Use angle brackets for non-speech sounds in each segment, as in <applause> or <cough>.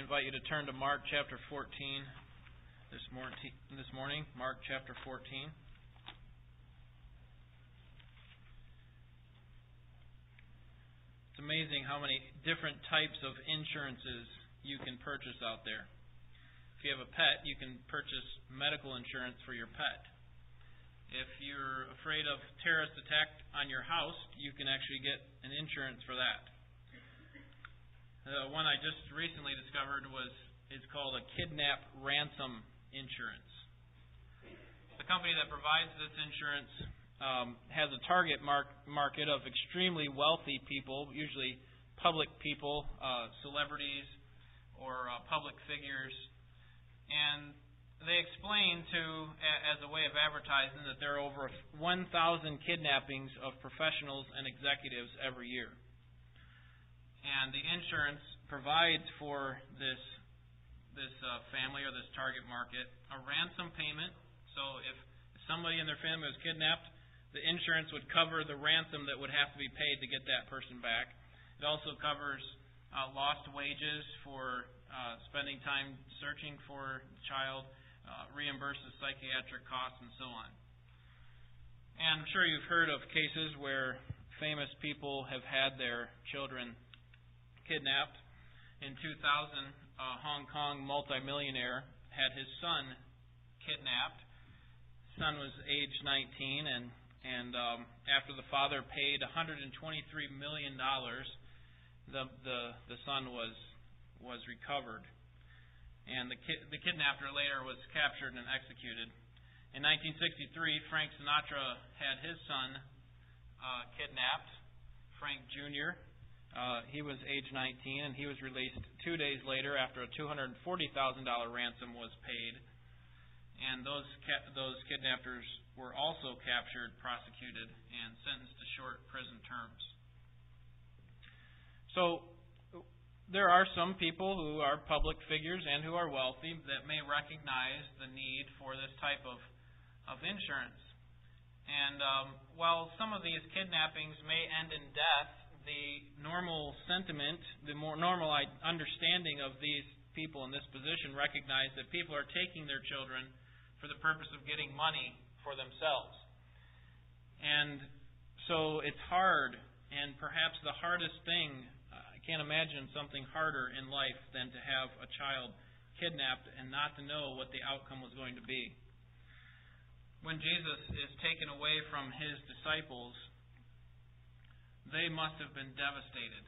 invite you to turn to Mark chapter 14 this, morning. This morning, Mark chapter 14. It's amazing how many different types of insurances you can purchase out there. If you have a pet, you can purchase medical insurance for your pet. If you're afraid of terrorist attack on your house, you can actually get an insurance for that. The one I just recently discovered was is called a kidnap ransom insurance. The company that provides this insurance um, has a target mark, market of extremely wealthy people, usually public people, uh, celebrities, or uh, public figures and they explain to as a way of advertising that there are over 1,000 kidnappings of professionals and executives every year. And the insurance provides for this this uh, family or this target market a ransom payment. So if somebody in their family was kidnapped, the insurance would cover the ransom that would have to be paid to get that person back. It also covers uh, lost wages for uh, spending time searching for the child, uh, reimburses psychiatric costs, and so on. And I'm sure you've heard of cases where famous people have had their children kidnapped. In 2000, a Hong Kong multimillionaire had his son kidnapped. Son was age 19, and and um, after the father paid 123 million dollars, the the the son was was recovered. And the, ki- the kidnapper later was captured and executed. In 1963, Frank Sinatra had his son uh, kidnapped, Frank Jr. Uh, he was age 19, and he was released two days later after a $240,000 ransom was paid. And those ca- those kidnappers were also captured, prosecuted, and sentenced to short prison terms. So there are some people who are public figures and who are wealthy that may recognize the need for this type of, of insurance. And um, while some of these kidnappings may end in death, the normal sentiment, the more normal understanding of these people in this position recognize that people are taking their children for the purpose of getting money for themselves. And so it's hard, and perhaps the hardest thing I can't imagine something harder in life than to have a child kidnapped and not to know what the outcome was going to be. When Jesus is taken away from his disciples, they must have been devastated.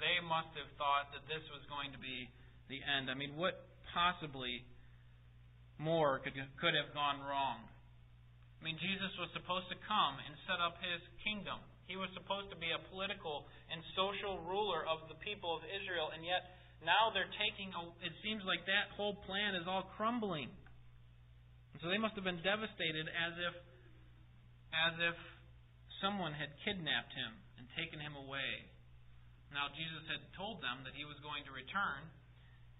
They must have thought that this was going to be the end. I mean, what possibly more could, could have gone wrong? I mean, Jesus was supposed to come and set up his kingdom. He was supposed to be a political and social ruler of the people of Israel, and yet now they're taking, a, it seems like that whole plan is all crumbling. And so they must have been devastated as if, as if someone had kidnapped him and taken him away. Now, Jesus had told them that he was going to return,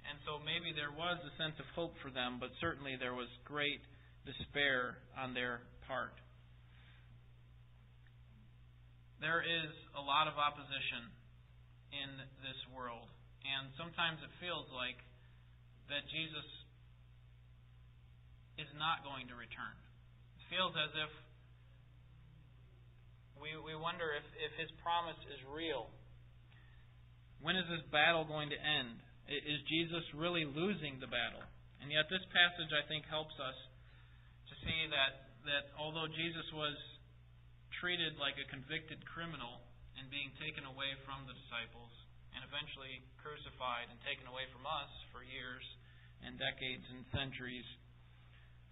and so maybe there was a sense of hope for them, but certainly there was great despair on their part. There is a lot of opposition in this world, and sometimes it feels like that Jesus is not going to return. It feels as if wonder if, if his promise is real. When is this battle going to end? Is Jesus really losing the battle? And yet, this passage, I think, helps us to see that, that although Jesus was treated like a convicted criminal and being taken away from the disciples and eventually crucified and taken away from us for years and decades and centuries,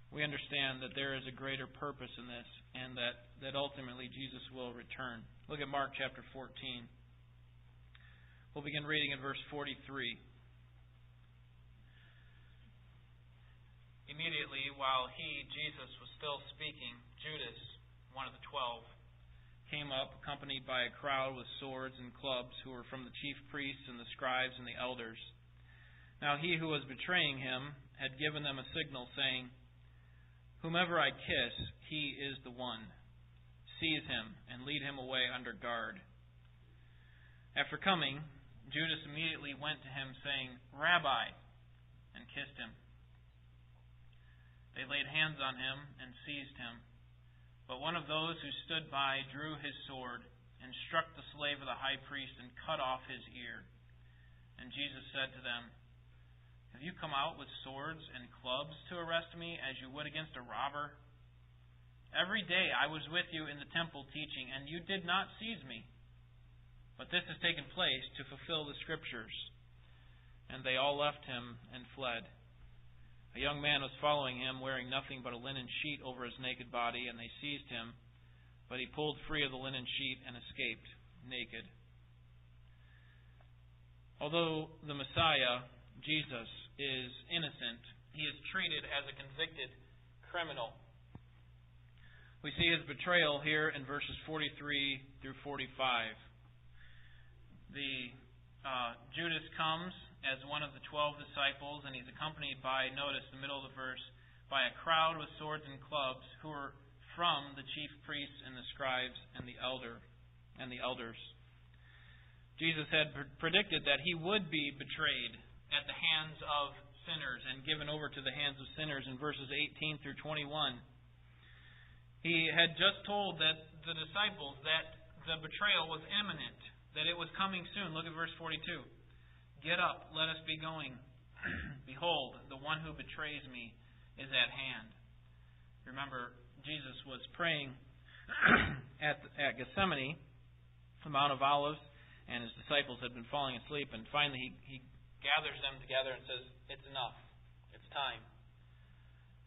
we understand that there is a greater purpose in this and that, that ultimately Jesus will return. Look at Mark chapter 14. We'll begin reading in verse 43. Immediately, while he, Jesus, was still speaking, Judas, one of the twelve, came up, accompanied by a crowd with swords and clubs, who were from the chief priests and the scribes and the elders. Now he who was betraying him had given them a signal, saying, Whomever I kiss, he is the one. Seize him and lead him away under guard. After coming, Judas immediately went to him, saying, Rabbi, and kissed him. They laid hands on him and seized him. But one of those who stood by drew his sword and struck the slave of the high priest and cut off his ear. And Jesus said to them, Have you come out with swords and clubs to arrest me as you would against a robber? Every day I was with you in the temple teaching, and you did not seize me. But this has taken place to fulfill the Scriptures. And they all left him and fled. A young man was following him, wearing nothing but a linen sheet over his naked body, and they seized him. But he pulled free of the linen sheet and escaped naked. Although the Messiah, Jesus, is innocent, he is treated as a convicted criminal. We see his betrayal here in verses 43 through 45 the uh, Judas comes as one of the twelve disciples, and he's accompanied by, notice the middle of the verse, by a crowd with swords and clubs who are from the chief priests and the scribes and the elder and the elders. Jesus had predicted that he would be betrayed at the hands of sinners and given over to the hands of sinners in verses 18 through 21. He had just told that the disciples that the betrayal was imminent that it was coming soon. Look at verse 42. Get up, let us be going. <clears throat> Behold, the one who betrays me is at hand. Remember, Jesus was praying <clears throat> at, at Gethsemane, the Mount of Olives, and his disciples had been falling asleep, and finally he, he gathers them together and says, It's enough. It's time.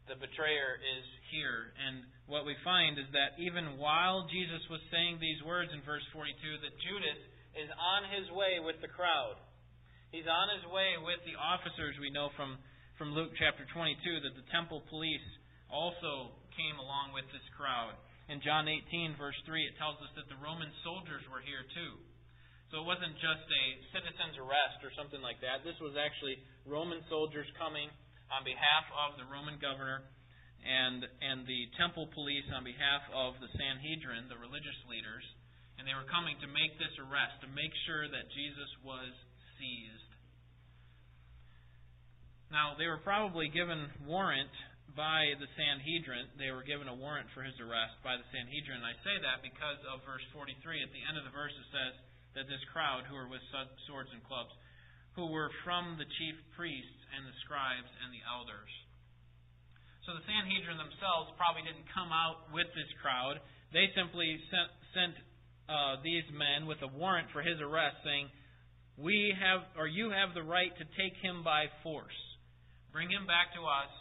The betrayer is here. And what we find is that even while Jesus was saying these words in verse 42, that Judas is on his way with the crowd. He's on his way with the officers we know from, from Luke chapter 22 that the temple police also came along with this crowd. In John 18, verse 3, it tells us that the Roman soldiers were here too. So it wasn't just a citizen's arrest or something like that. This was actually Roman soldiers coming on behalf of the Roman governor and, and the temple police on behalf of the Sanhedrin, the religious leaders and they were coming to make this arrest, to make sure that Jesus was seized. Now, they were probably given warrant by the Sanhedrin. They were given a warrant for his arrest by the Sanhedrin. And I say that because of verse 43. At the end of the verse, it says that this crowd, who were with swords and clubs, who were from the chief priests and the scribes and the elders. So the Sanhedrin themselves probably didn't come out with this crowd. They simply sent, sent uh, these men with a warrant for his arrest, saying, "We have, or you have the right to take him by force. Bring him back to us.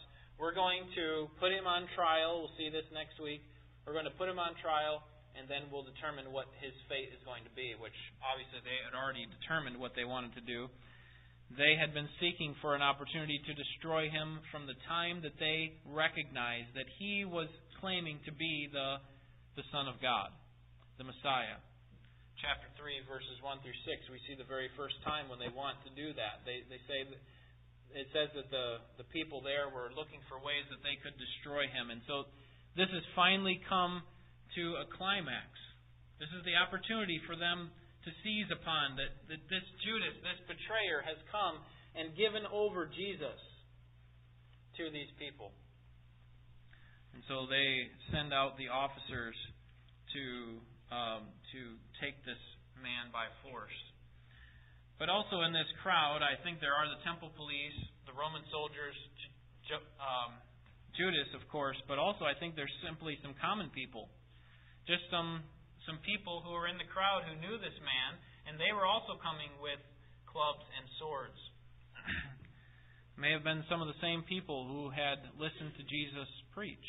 We're going to put him on trial. We'll see this next week. We're going to put him on trial, and then we'll determine what his fate is going to be." Which obviously they had already determined what they wanted to do. They had been seeking for an opportunity to destroy him from the time that they recognized that he was claiming to be the, the Son of God the Messiah. Chapter 3, verses 1 through 6, we see the very first time when they want to do that. They, they say that it says that the, the people there were looking for ways that they could destroy him. And so this has finally come to a climax. This is the opportunity for them to seize upon that, that this Judas, this betrayer, has come and given over Jesus to these people. And so they send out the officers to um, to take this man by force. But also in this crowd, I think there are the temple police, the Roman soldiers, um, Judas, of course, but also I think there's simply some common people. Just some some people who were in the crowd who knew this man, and they were also coming with clubs and swords. <clears throat> May have been some of the same people who had listened to Jesus preach.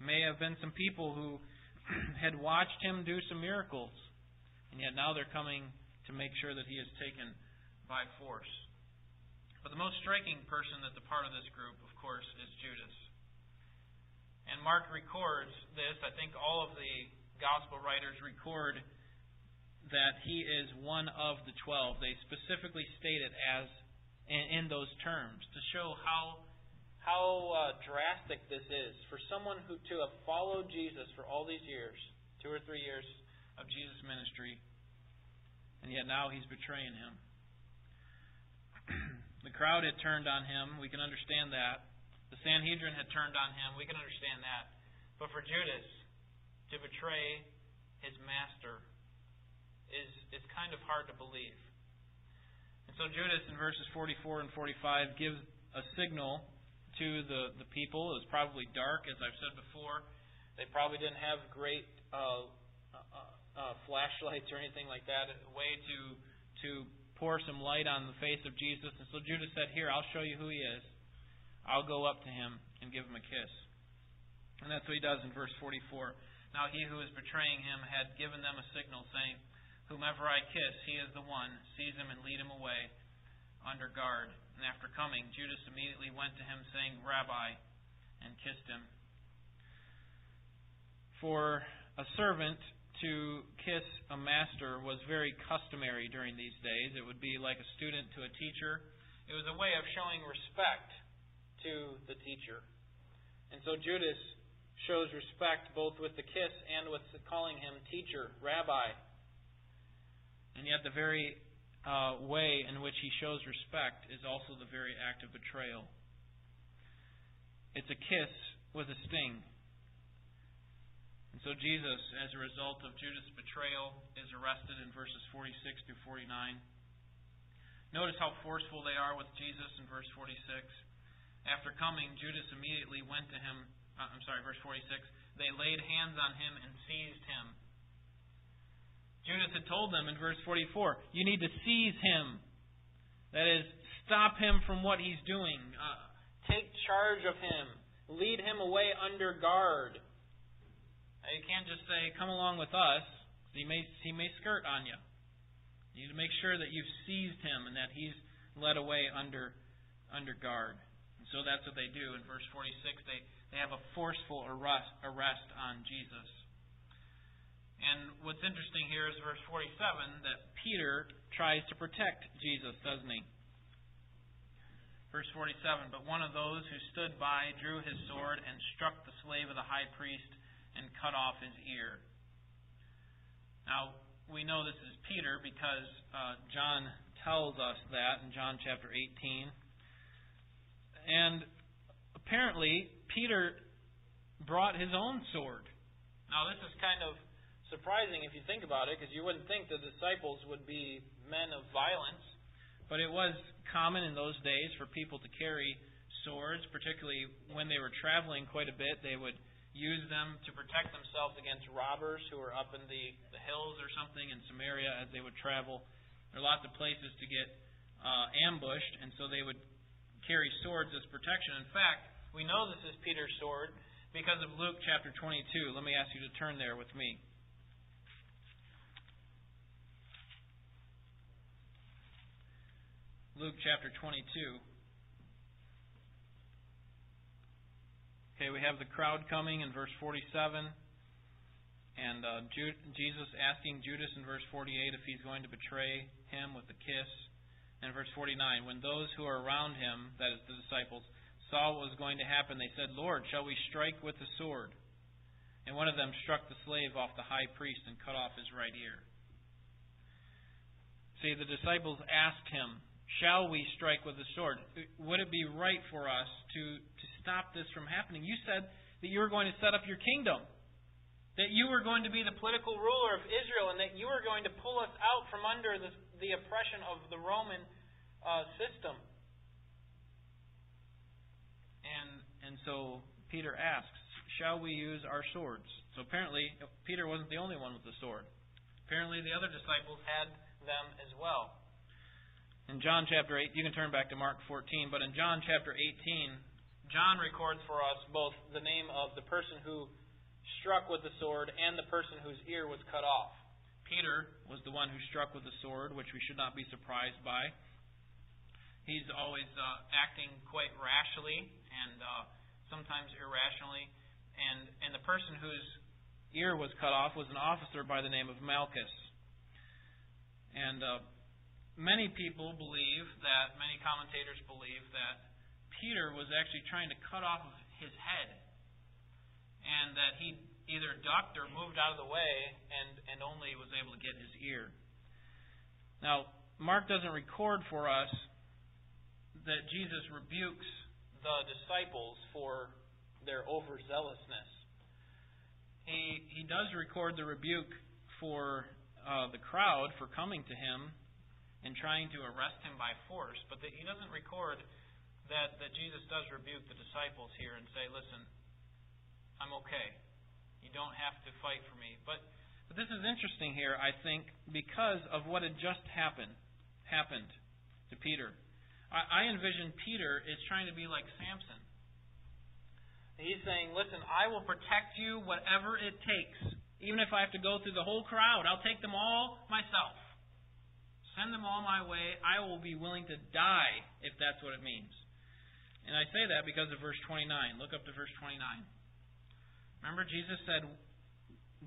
May have been some people who <clears throat> had watched him do some miracles, and yet now they're coming to make sure that he is taken by force. But the most striking person that's a part of this group, of course, is Judas. And Mark records this. I think all of the gospel writers record that he is one of the twelve. They specifically state it as in, those terms to show how how uh, drastic this is for someone who to have followed Jesus for all these years, two or three years of Jesus' ministry, and yet now he's betraying him. <clears throat> the crowd had turned on him. We can understand that. The Sanhedrin had turned on him. We can understand that. But for Judas to betray his master is, is kind of hard to believe. And so Judas in verses 44 and 45 gives a signal to the, the people. It was probably dark, as I've said before. They probably didn't have great uh, uh, uh, flashlights or anything like that, a way to to pour some light on the face of Jesus. And so Judas said, Here, I'll show you who he is. I'll go up to him and give him a kiss. And that's what he does in verse 44. Now he who is betraying him had given them a signal, saying, Whomever I kiss, he is the one. Seize him and lead him away under guard. And after coming, Judas immediately went to him, saying, Rabbi, and kissed him. For a servant to kiss a master was very customary during these days. It would be like a student to a teacher. It was a way of showing respect to the teacher. And so Judas shows respect both with the kiss and with calling him teacher, rabbi. And yet, the very uh, way in which he shows respect is also the very act of betrayal. It's a kiss with a sting. And so, Jesus, as a result of Judas' betrayal, is arrested in verses 46 through 49. Notice how forceful they are with Jesus in verse 46. After coming, Judas immediately went to him. Uh, I'm sorry, verse 46. They laid hands on him and seized him. Judas had told them in verse 44, you need to seize him. That is, stop him from what he's doing. Uh, take charge of him. Lead him away under guard. Now, you can't just say, come along with us. He may, he may skirt on you. You need to make sure that you've seized him and that he's led away under, under guard. So that's what they do. In verse 46, they, they have a forceful arrest, arrest on Jesus. And what's interesting here is verse 47 that Peter tries to protect Jesus, doesn't he? Verse 47 But one of those who stood by drew his sword and struck the slave of the high priest and cut off his ear. Now, we know this is Peter because uh, John tells us that in John chapter 18. And apparently, Peter brought his own sword. Now, this is kind of surprising if you think about it, because you wouldn't think the disciples would be men of violence. But it was common in those days for people to carry swords, particularly when they were traveling quite a bit. They would use them to protect themselves against robbers who were up in the, the hills or something in Samaria as they would travel. There are lots of places to get uh, ambushed, and so they would carry swords as protection. In fact, we know this is Peter's sword because of Luke chapter 22. Let me ask you to turn there with me. Luke chapter 22. Okay, we have the crowd coming in verse 47, and uh, Jesus asking Judas in verse 48 if he's going to betray him with a kiss. And verse 49, when those who are around him, that is the disciples, saw what was going to happen, they said, Lord, shall we strike with the sword? And one of them struck the slave off the high priest and cut off his right ear. See, the disciples asked him, Shall we strike with the sword? Would it be right for us to, to stop this from happening? You said that you were going to set up your kingdom, that you were going to be the political ruler of Israel, and that you were going to pull us out from under the, the oppression of the Roman uh, system. And, and so Peter asks, Shall we use our swords? So apparently, Peter wasn't the only one with the sword. Apparently, the other disciples had them as well. In John chapter 8, you can turn back to Mark 14, but in John chapter 18, John records for us both the name of the person who struck with the sword and the person whose ear was cut off. Peter was the one who struck with the sword, which we should not be surprised by. He's always uh, acting quite rashly and uh, sometimes irrationally. And, and the person whose ear was cut off was an officer by the name of Malchus. And uh, many people believe that, many commentators believe that Peter was actually trying to cut off his head and that he either ducked or moved out of the way and, and only was able to get his ear. Now, Mark doesn't record for us that Jesus rebukes the disciples for their overzealousness. He, he does record the rebuke for uh, the crowd for coming to him and trying to arrest him by force, but that he doesn't record that, that Jesus does rebuke the disciples here and say, listen, I'm okay. You don't have to fight for me. But, but this is interesting here, I think, because of what had just happened happened to Peter. I, I envision Peter is trying to be like Samson. He's saying, Listen, I will protect you whatever it takes. Even if I have to go through the whole crowd, I'll take them all myself. Send them all my way. I will be willing to die if that's what it means. And I say that because of verse 29. Look up to verse 29. Remember, Jesus said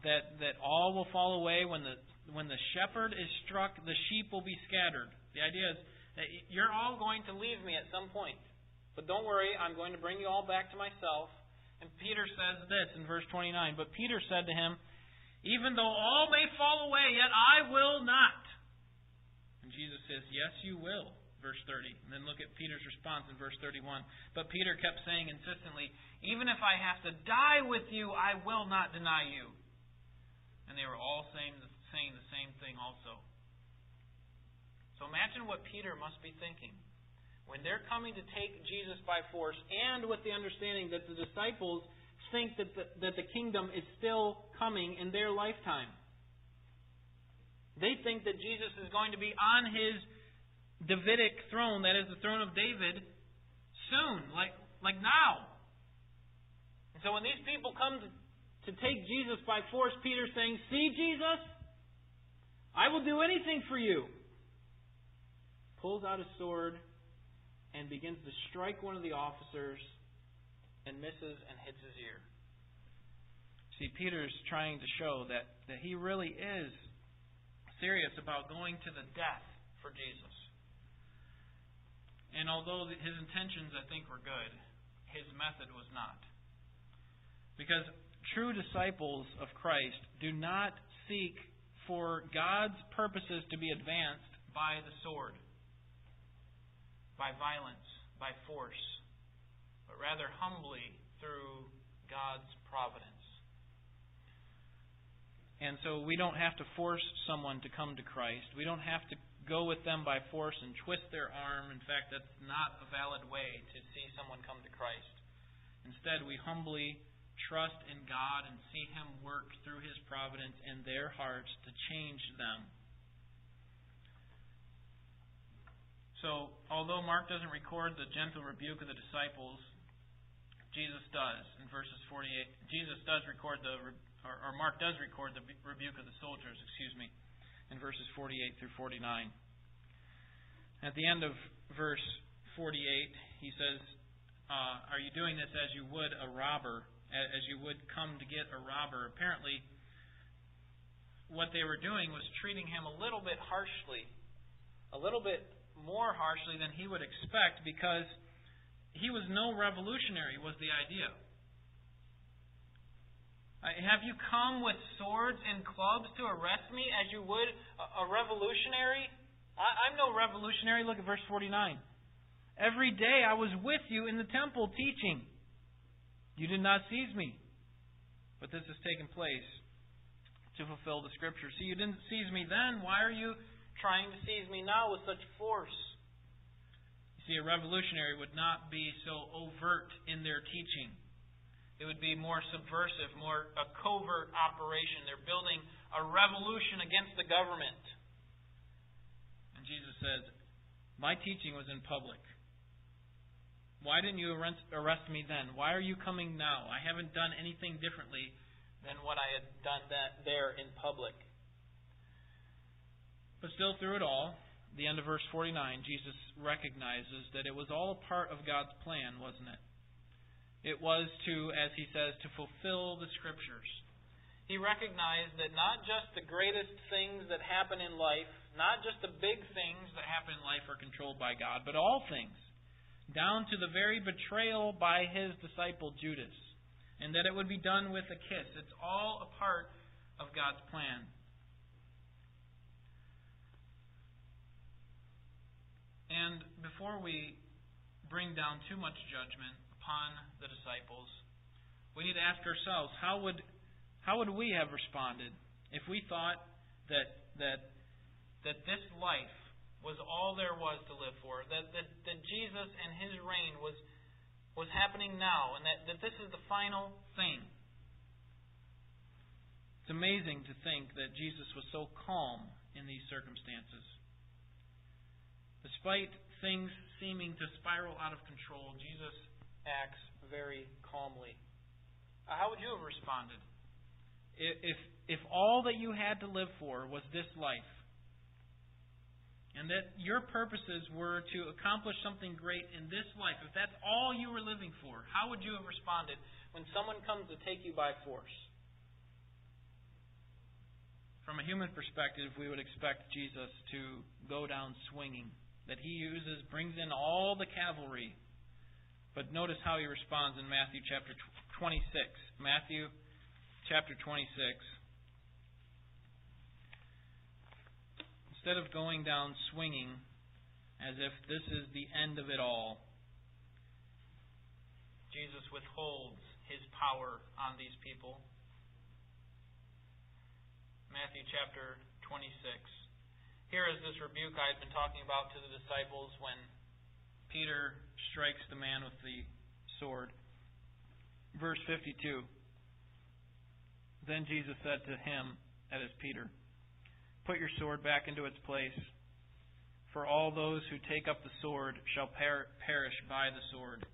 that, that all will fall away when the, when the shepherd is struck, the sheep will be scattered. The idea is that you're all going to leave me at some point. But don't worry, I'm going to bring you all back to myself. And Peter says this in verse 29 But Peter said to him, Even though all may fall away, yet I will not. And Jesus says, Yes, you will. Verse 30. And then look at Peter's response in verse 31. But Peter kept saying insistently, Even if I have to die with you, I will not deny you. And they were all saying the, saying the same thing also. So imagine what Peter must be thinking when they're coming to take Jesus by force, and with the understanding that the disciples think that the, that the kingdom is still coming in their lifetime. They think that Jesus is going to be on his Davidic throne, that is the throne of David, soon, like, like now. And so when these people come to, to take Jesus by force, Peter's saying, See, Jesus, I will do anything for you. Pulls out his sword and begins to strike one of the officers and misses and hits his ear. See, Peter's trying to show that, that he really is serious about going to the death for Jesus. And although his intentions, I think, were good, his method was not. Because true disciples of Christ do not seek for God's purposes to be advanced by the sword by violence, by force, but rather humbly through God's providence. And so we don't have to force someone to come to Christ. We don't have to go with them by force and twist their arm. In fact, that's not a valid way to see someone come to Christ. Instead, we humbly trust in God and see Him work through His providence in their hearts to change them So, although Mark doesn't record the gentle rebuke of the disciples, Jesus does in verses 48. Jesus does record the, or, Mark does record the rebuke of the soldiers, excuse me, in verses 48 through 49. At the end of verse 48, he says, uh, Are you doing this as you would a robber, as you would come to get a robber? Apparently, what they were doing was treating him a little bit harshly, a little bit more harshly than he would expect because he was no revolutionary, was the idea. Uh, have you come with swords and clubs to arrest me as you would a revolutionary? I'm no revolutionary. Look at verse 49. Every day I was with you in the temple teaching. You did not seize me. But this has taken place to fulfill the scripture. See, you didn't seize me then. Why are you trying to seize me now with such force. You see, a revolutionary would not be so overt in their teaching. It would be more subversive, more a covert operation. They're building a revolution against the government. And Jesus says, My teaching was in public. Why didn't you arrest me then? Why are you coming now? I haven't done anything differently than what I had done that there in public. But still, through it all, the end of verse 49, Jesus recognizes that it was all a part of God's plan, wasn't it? It was to, as he says, to fulfill the Scriptures. He recognized that not just the greatest things that happen in life, not just the big things that happen in life are controlled by God, but all things, down to the very betrayal by his disciple Judas, and that it would be done with a kiss. It's all a part of God's plan. And before we bring down too much judgment upon the disciples, we need to ask ourselves how would how would we have responded if we thought that that that this life was all there was to live for, that that, that Jesus and his reign was was happening now and that, that this is the final thing. It's amazing to think that Jesus was so calm in these circumstances. Despite things seeming to spiral out of control, Jesus acts very calmly. Uh, how would you have responded? If, if all that you had to live for was this life, and that your purposes were to accomplish something great in this life, if that's all you were living for, how would you have responded when someone comes to take you by force? From a human perspective, we would expect Jesus to go down swinging that he uses brings in all the cavalry. But notice how he responds in Matthew chapter 26. Matthew chapter 26. Instead of going down swinging as if this is the end of it all, Jesus withholds his power on these people. Matthew chapter 26. Here is this rebuke I had been talking about to the disciples when Peter strikes the man with the sword. Verse 52. Then Jesus said to him, that is Peter, Put your sword back into its place, for all those who take up the sword shall per- perish by the sword.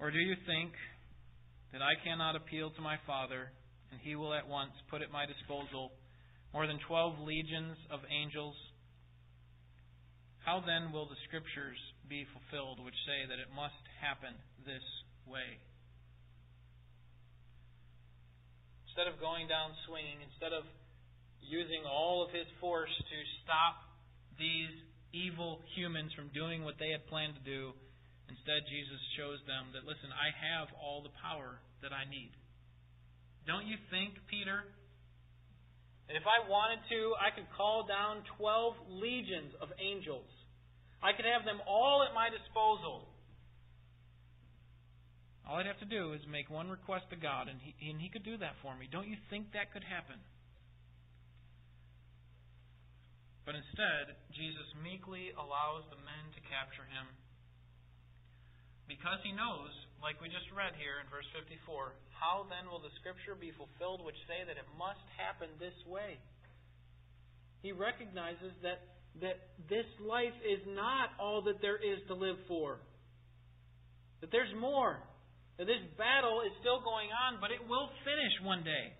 Or do you think that I cannot appeal to my Father, and he will at once put at my disposal more than twelve legions of angels. How then will the Scriptures be fulfilled which say that it must happen this way? Instead of going down swinging, instead of using all of his force to stop these evil humans from doing what they had planned to do, instead Jesus shows them that, listen, I have all the power that I need. Don't you think, Peter, and if I wanted to, I could call down 12 legions of angels. I could have them all at my disposal. All I'd have to do is make one request to God, and he, and he could do that for me. Don't you think that could happen? But instead, Jesus meekly allows the men to capture him because he knows, like we just read here in verse 54, how then will the scripture be fulfilled which say that it must happen this way? He recognizes that, that this life is not all that there is to live for. That there's more. That this battle is still going on, but it will finish one day.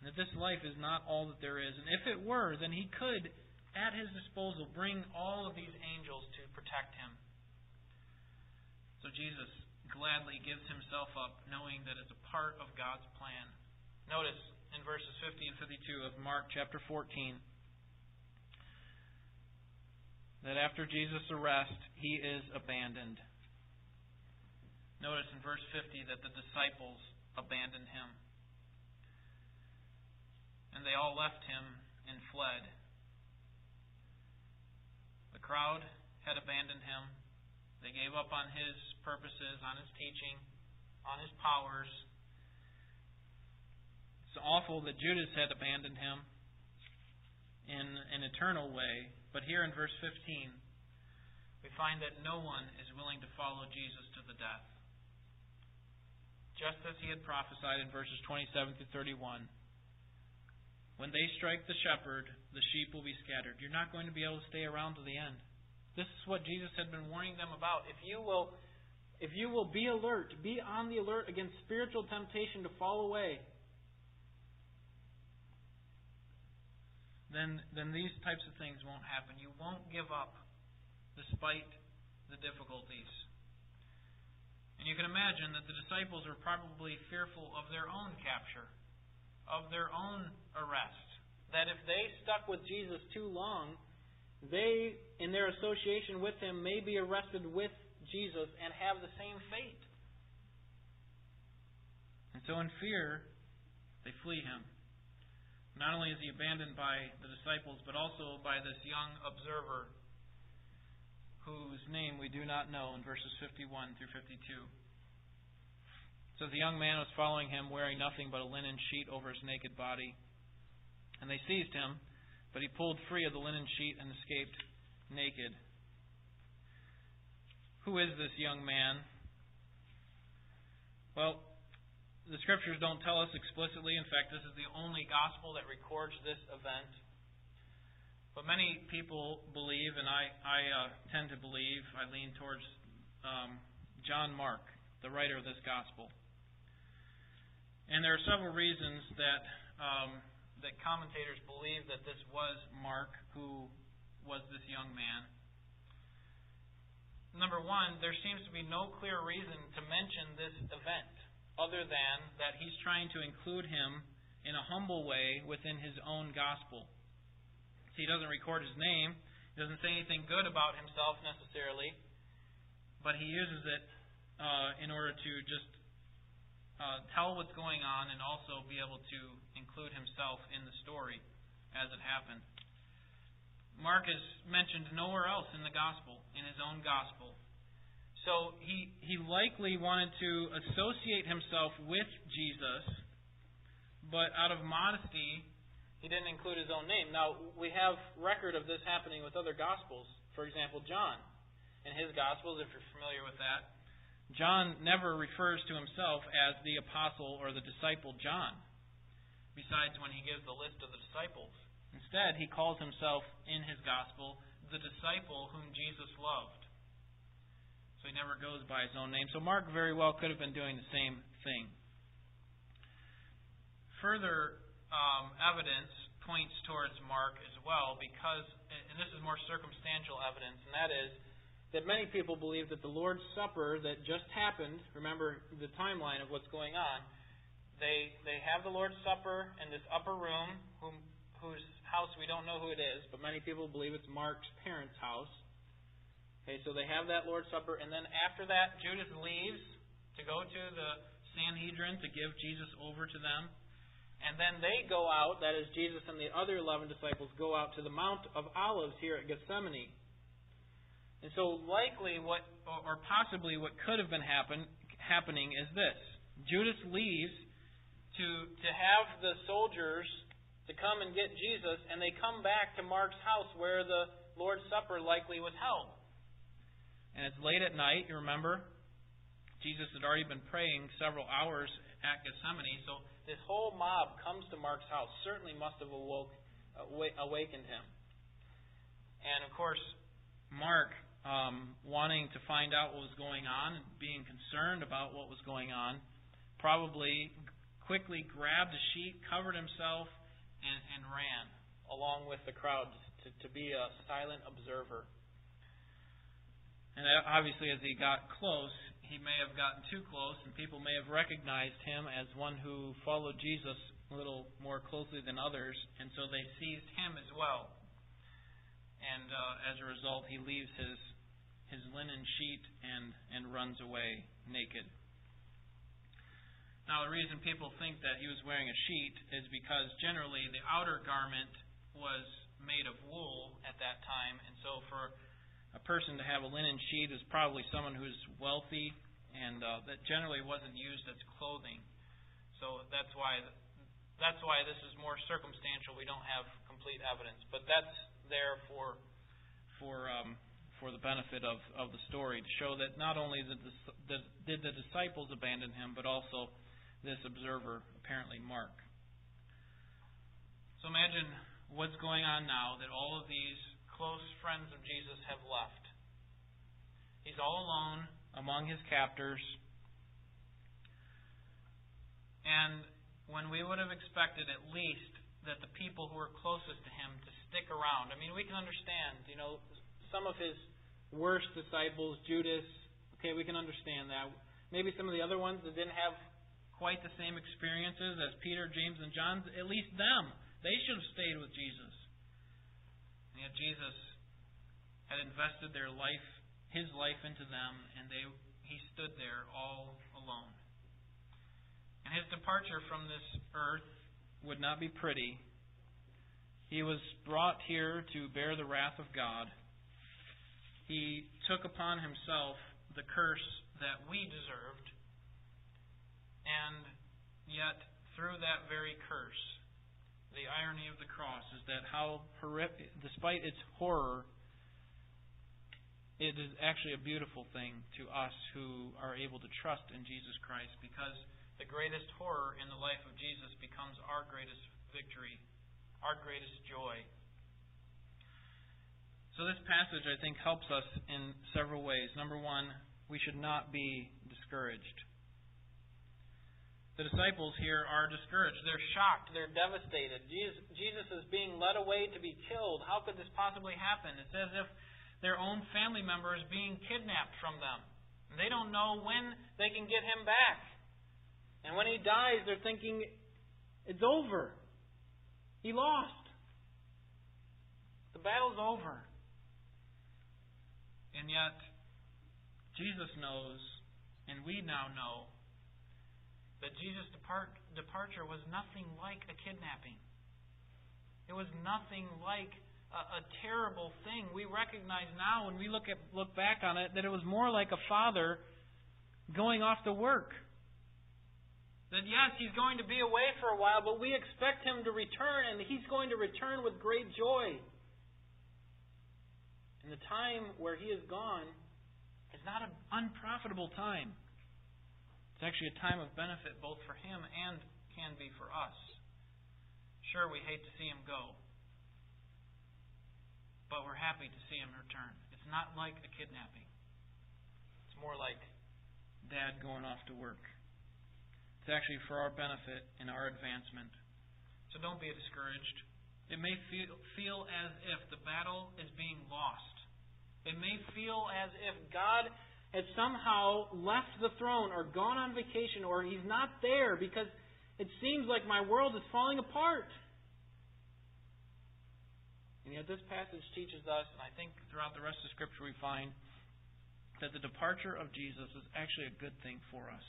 And that this life is not all that there is. And if it were, then he could, at his disposal, bring all of these angels to protect him. So Jesus gladly gives himself up, knowing that it's a part of God's plan. Notice in verses 50 and 52 of Mark chapter 14 that after Jesus' arrest, he is abandoned. Notice in verse 50 that the disciples abandoned him. And they all left him and fled. The crowd had abandoned him. They gave up on his purposes, on his teaching, on his powers. It's awful that Judas had abandoned him in an eternal way. But here in verse 15, we find that no one is willing to follow Jesus to the death. Just as he had prophesied in verses 27 to 31. When they strike the shepherd, the sheep will be scattered. You're not going to be able to stay around to the end. This is what Jesus had been warning them about. If you will if you will be alert, be on the alert against spiritual temptation to fall away, then then these types of things won't happen. You won't give up despite the difficulties. And you can imagine that the disciples were probably fearful of their own capture, of their own arrest. That if they stuck with Jesus too long, they, in their association with him, may be arrested with Jesus and have the same fate. And so, in fear, they flee him. Not only is he abandoned by the disciples, but also by this young observer whose name we do not know in verses 51 through 52. So the young man was following him, wearing nothing but a linen sheet over his naked body. And they seized him, but he pulled free of the linen sheet and escaped naked. Who is this young man? Well, the scriptures don't tell us explicitly. In fact, this is the only gospel that records this event. But many people believe, and I, I uh, tend to believe, I lean towards um, John Mark, the writer of this gospel. And there are several reasons that um, that commentators believe that this was Mark who was this young man. Number one, there seems to be no clear reason to mention this event other than that he's trying to include him in a humble way within his own gospel. See, he doesn't record his name, he doesn't say anything good about himself necessarily, but he uses it uh, in order to just uh, tell what's going on and also be able to include himself in the story as it happened. Mark is mentioned nowhere else in the gospel, in his own gospel. So he, he likely wanted to associate himself with Jesus, but out of modesty, he didn't include his own name. Now, we have record of this happening with other Gospels. For example, John. In his Gospels, if you're familiar with that, John never refers to himself as the apostle or the disciple John, besides when he gives the list of the disciples. Instead, he calls himself in his Gospel the disciple whom Jesus loved. So he never goes by his own name. So Mark very well could have been doing the same thing. Further um, evidence points towards Mark as well because, and this is more circumstantial evidence, and that is that many people believe that the Lord's Supper that just happened, remember the timeline of what's going on, they, they have the Lord's Supper in this upper room, whom, whose house we don't know who it is, but many people believe it's Mark's parents' house. Okay, so they have that Lord's Supper, and then after that, Judas leaves to go to the Sanhedrin to give Jesus over to them. And then they go out, that is, Jesus and the other 11 disciples go out to the Mount of Olives here at Gethsemane. And so, likely, what, or possibly what could have been happen, happening is this Judas leaves to, to have the soldiers to come and get Jesus, and they come back to Mark's house where the Lord's Supper likely was held. And it's late at night, you remember? Jesus had already been praying several hours at Gethsemane, so this whole mob comes to Mark's house. Certainly must have awoke, uh, awakened him. And of course, Mark, um, wanting to find out what was going on being concerned about what was going on, probably quickly grabbed a sheet, covered himself, and, and ran along with the crowd to, to be a silent observer. And obviously, as he got close, he may have gotten too close, and people may have recognized him as one who followed Jesus a little more closely than others, and so they seized him as well. And uh, as a result, he leaves his his linen sheet and and runs away naked. Now, the reason people think that he was wearing a sheet is because generally the outer garment was made of wool at that time, and so for a person to have a linen sheet is probably someone who's wealthy, and uh, that generally wasn't used as clothing. So that's why that's why this is more circumstantial. We don't have complete evidence, but that's there for for um, for the benefit of, of the story to show that not only did the, did the disciples abandon him, but also this observer, apparently Mark. So imagine what's going on now that all of these close friends of Jesus have left. He's all alone among his captors. And when we would have expected at least that the people who were closest to him to stick around. I mean, we can understand, you know, some of his worst disciples, Judas, okay, we can understand that. Maybe some of the other ones that didn't have quite the same experiences as Peter, James, and John, at least them, they should have stayed with Jesus. And yet Jesus had invested their life, his life into them, and they he stood there all alone. And his departure from this earth would not be pretty. He was brought here to bear the wrath of God. He took upon himself the curse that we deserved, and yet through that very curse, the irony of the cross is that how horrific, despite its horror, it is actually a beautiful thing to us who are able to trust in Jesus Christ because the greatest horror in the life of Jesus becomes our greatest victory, our greatest joy. So, this passage, I think, helps us in several ways. Number one, we should not be discouraged. The disciples here are discouraged. They're shocked. They're devastated. Jesus is being led away to be killed. How could this possibly happen? It's as if their own family member is being kidnapped from them. They don't know when they can get him back. And when he dies, they're thinking, it's over. He lost. The battle's over. And yet, Jesus knows, and we now know, that Jesus' depart, departure was nothing like a kidnapping. It was nothing like a, a terrible thing. We recognize now, when we look at look back on it, that it was more like a father going off to work. That yes, he's going to be away for a while, but we expect him to return, and he's going to return with great joy. And the time where he is gone is not an unprofitable time. It's actually a time of benefit both for him and can be for us. Sure, we hate to see him go, but we're happy to see him return. It's not like a kidnapping, it's more like dad going off to work. It's actually for our benefit and our advancement. So don't be discouraged. It may feel, feel as if the battle is being lost. It may feel as if God has somehow left the throne or gone on vacation or he's not there because it seems like my world is falling apart. And yet, this passage teaches us, and I think throughout the rest of Scripture we find, that the departure of Jesus is actually a good thing for us.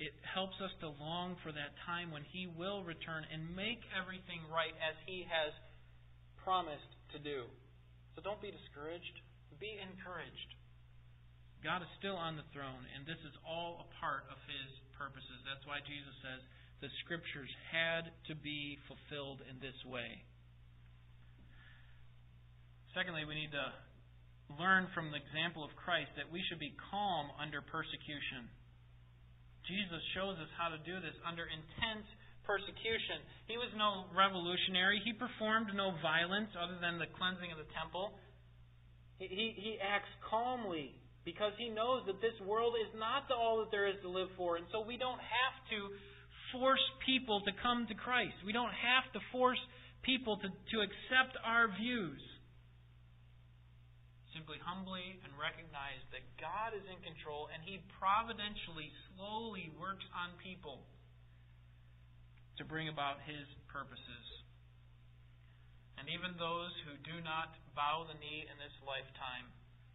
It helps us to long for that time when He will return and make everything right as He has promised to do. So don't be discouraged. Be encouraged. God is still on the throne, and this is all a part of His purposes. That's why Jesus says the Scriptures had to be fulfilled in this way. Secondly, we need to learn from the example of Christ that we should be calm under persecution. Jesus shows us how to do this under intense persecution. He was no revolutionary. He performed no violence other than the cleansing of the temple. He, he, he acts calmly because he knows that this world is not all that there is to live for. And so we don't have to force people to come to Christ. We don't have to force people to, to accept our views. Simply humbly and recognize that God is in control and He providentially, slowly works on people to bring about His purposes. And even those who do not bow the knee in this lifetime,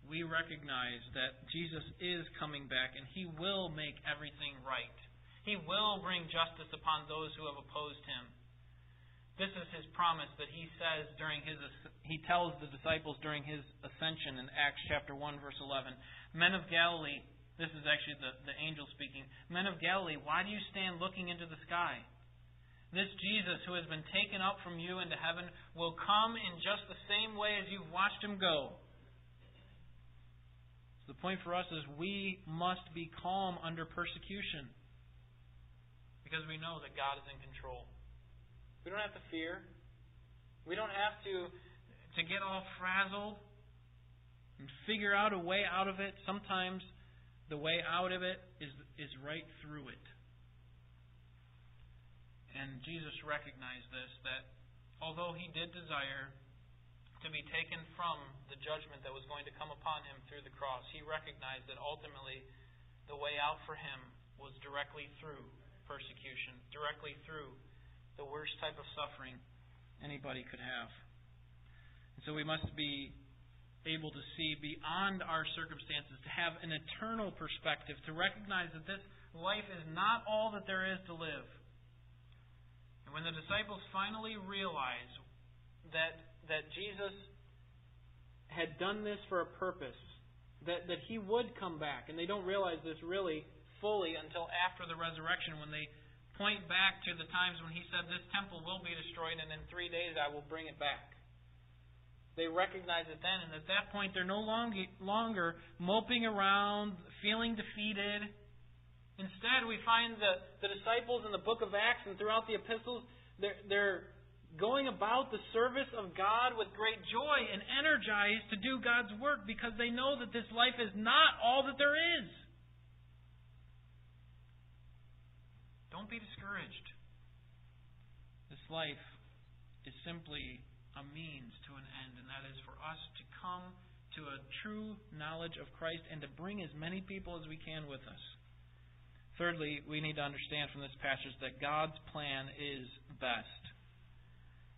we recognize that Jesus is coming back and He will make everything right. He will bring justice upon those who have opposed Him. This is His promise that He says during His He tells the disciples during His ascension in Acts chapter one verse eleven. Men of Galilee, this is actually the, the angel speaking. Men of Galilee, why do you stand looking into the sky? This Jesus who has been taken up from you into heaven will come in just the same way as you've watched him go. So the point for us is we must be calm under persecution because we know that God is in control. We don't have to fear. We don't have to to get all frazzled and figure out a way out of it. Sometimes the way out of it is is right through it. And Jesus recognized this that although he did desire to be taken from the judgment that was going to come upon him through the cross, he recognized that ultimately the way out for him was directly through persecution, directly through the worst type of suffering anybody could have. And so we must be able to see beyond our circumstances, to have an eternal perspective, to recognize that this life is not all that there is to live. The disciples finally realize that, that Jesus had done this for a purpose, that, that He would come back. And they don't realize this really fully until after the resurrection when they point back to the times when He said, This temple will be destroyed, and in three days I will bring it back. They recognize it then, and at that point they're no longer moping around, feeling defeated. Instead, we find the, the disciples in the book of Acts and throughout the epistles, they're, they're going about the service of God with great joy and energized to do God's work because they know that this life is not all that there is. Don't be discouraged. This life is simply a means to an end, and that is for us to come to a true knowledge of Christ and to bring as many people as we can with us. Thirdly, we need to understand from this passage that God's plan is best.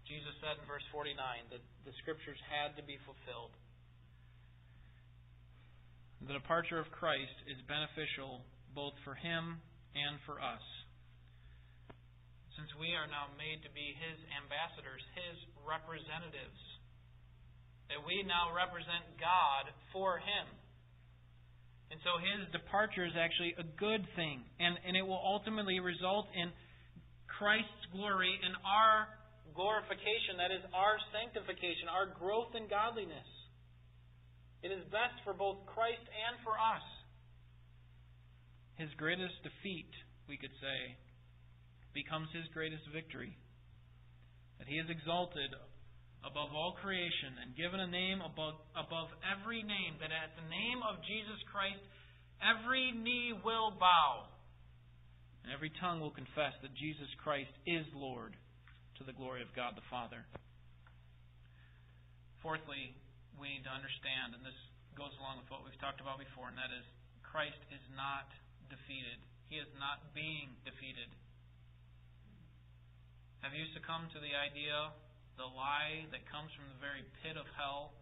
Jesus said in verse 49 that the Scriptures had to be fulfilled. The departure of Christ is beneficial both for him and for us. Since we are now made to be his ambassadors, his representatives, that we now represent God for him. And so his departure is actually a good thing, and, and it will ultimately result in Christ's glory and our glorification, that is, our sanctification, our growth in godliness. It is best for both Christ and for us. His greatest defeat, we could say, becomes his greatest victory. That he is exalted above all creation and given a name above, above every name, that at the name of Jesus Christ every knee will bow and every tongue will confess that Jesus Christ is Lord to the glory of God the Father. Fourthly, we need to understand, and this goes along with what we've talked about before, and that is Christ is not defeated. He is not being defeated. Have you succumbed to the idea, the lie that comes from the very pit of hell?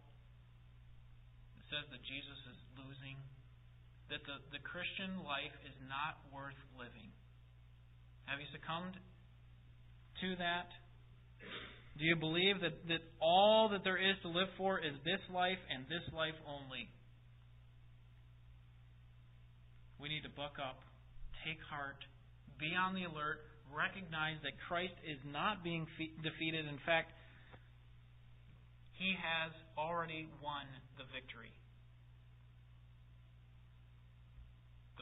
that says that Jesus is losing, that the, the Christian life is not worth living. Have you succumbed to that? Do you believe that, that all that there is to live for is this life and this life only? We need to buck up, take heart, be on the alert, recognize that Christ is not being fe- defeated. In fact, he has already won the victory.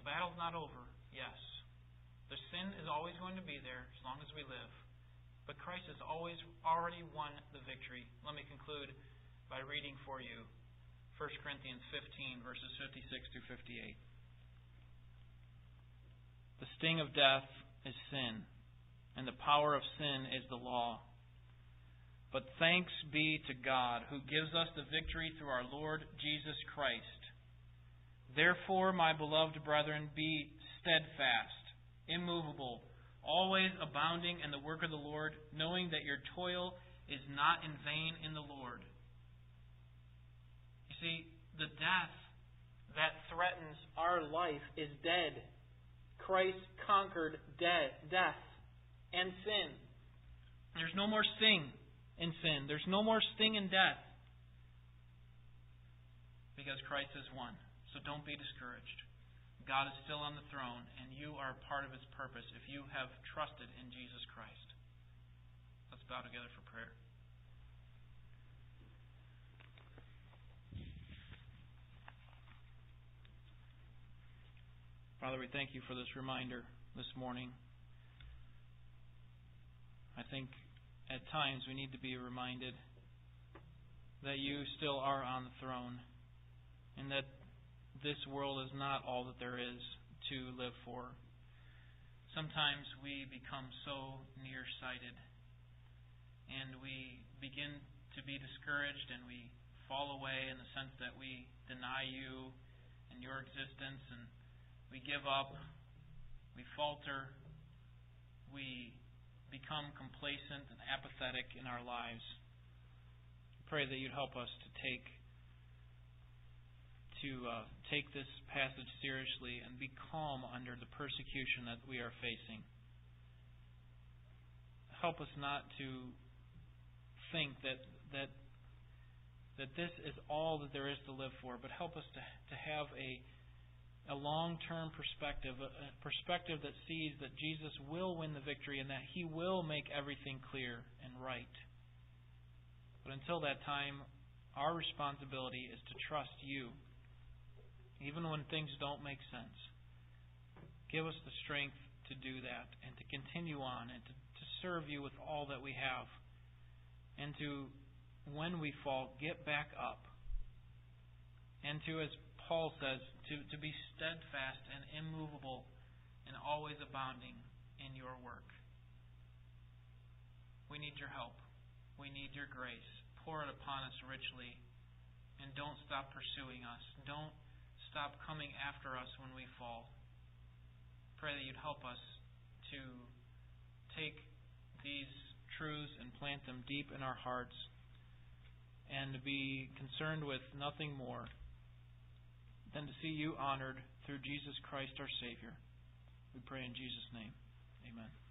The battle's not over, yes. The sin is always going to be there as long as we live. But Christ has always already won the victory. Let me conclude by reading for you 1 Corinthians 15, verses 56 through 58. The sting of death is sin, and the power of sin is the law. But thanks be to God who gives us the victory through our Lord Jesus Christ. Therefore, my beloved brethren, be steadfast, immovable, always abounding in the work of the Lord, knowing that your toil is not in vain in the Lord. You see, the death that threatens our life is dead. Christ conquered dead, death and sin. There's no more sting in sin. There's no more sting in death. Because Christ has won. So don't be discouraged. God is still on the throne, and you are part of His purpose if you have trusted in Jesus Christ. Let's bow together for prayer. Father, we thank you for this reminder this morning. I think at times we need to be reminded that you still are on the throne and that this world is not all that there is to live for. Sometimes we become so nearsighted and we begin to be discouraged and we fall away in the sense that we deny you and your existence and we give up, we falter, we become complacent and apathetic in our lives. I pray that you'd help us to take to uh, take this passage seriously and be calm under the persecution that we are facing. Help us not to think that that that this is all that there is to live for, but help us to, to have a, a long term perspective, a perspective that sees that Jesus will win the victory and that He will make everything clear and right. But until that time, our responsibility is to trust you, even when things don't make sense. Give us the strength to do that and to continue on and to, to serve you with all that we have. And to, when we fall, get back up. And to, as Paul says, to, to be steadfast and immovable and always abounding in your work. We need your help. We need your grace. Pour it upon us richly. And don't stop pursuing us. Don't stop coming after us when we fall pray that you'd help us to take these truths and plant them deep in our hearts and to be concerned with nothing more than to see you honored through Jesus Christ our Savior. We pray in Jesus' name. Amen.